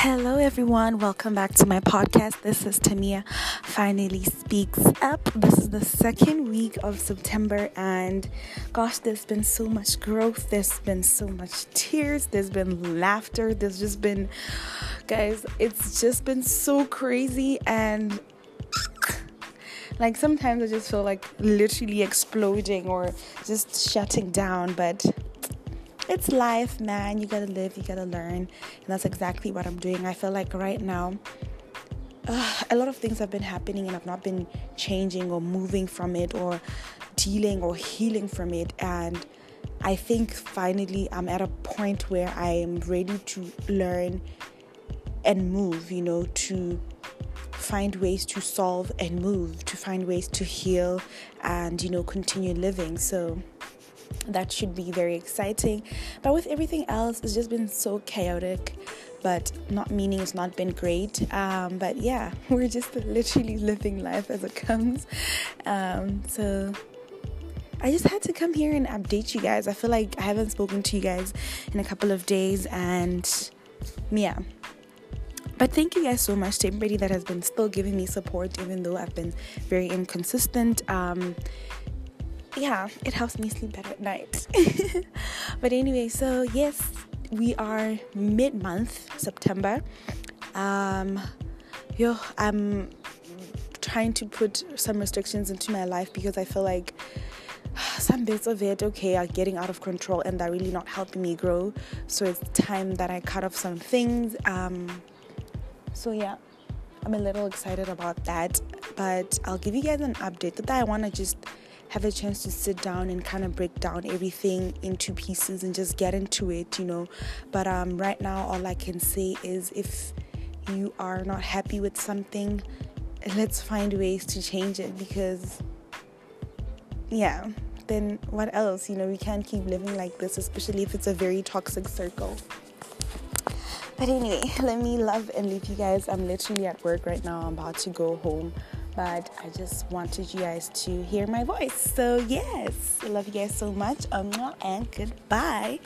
Hello, everyone. Welcome back to my podcast. This is Tamia Finally Speaks Up. This is the second week of September, and gosh, there's been so much growth. There's been so much tears. There's been laughter. There's just been, guys, it's just been so crazy. And like sometimes I just feel like literally exploding or just shutting down, but it's life, man. You gotta live, you gotta learn. And that's exactly what I'm doing. I feel like right now, uh, a lot of things have been happening and I've not been changing or moving from it or dealing or healing from it. And I think finally I'm at a point where I am ready to learn and move, you know, to find ways to solve and move, to find ways to heal and, you know, continue living. So, that should be very exciting. But with everything else, it's just been so chaotic. But not meaning it's not been great. Um, but yeah, we're just literally living life as it comes. Um, so I just had to come here and update you guys. I feel like I haven't spoken to you guys in a couple of days, and yeah. But thank you guys so much to everybody that has been still giving me support, even though I've been very inconsistent. Um, yeah, it helps me sleep better at night. but anyway, so yes, we are mid month, September. Um, yo, I'm trying to put some restrictions into my life because I feel like some bits of it, okay, are getting out of control and they're really not helping me grow. So it's time that I cut off some things. Um, so yeah, I'm a little excited about that. But I'll give you guys an update that I want to just have a chance to sit down and kind of break down everything into pieces and just get into it, you know. But um, right now, all I can say is if you are not happy with something, let's find ways to change it because, yeah, then what else? You know, we can't keep living like this, especially if it's a very toxic circle. But anyway, let me love and leave you guys. I'm literally at work right now. I'm about to go home but I just wanted you guys to hear my voice. So, yes, I love you guys so much. Um, and goodbye.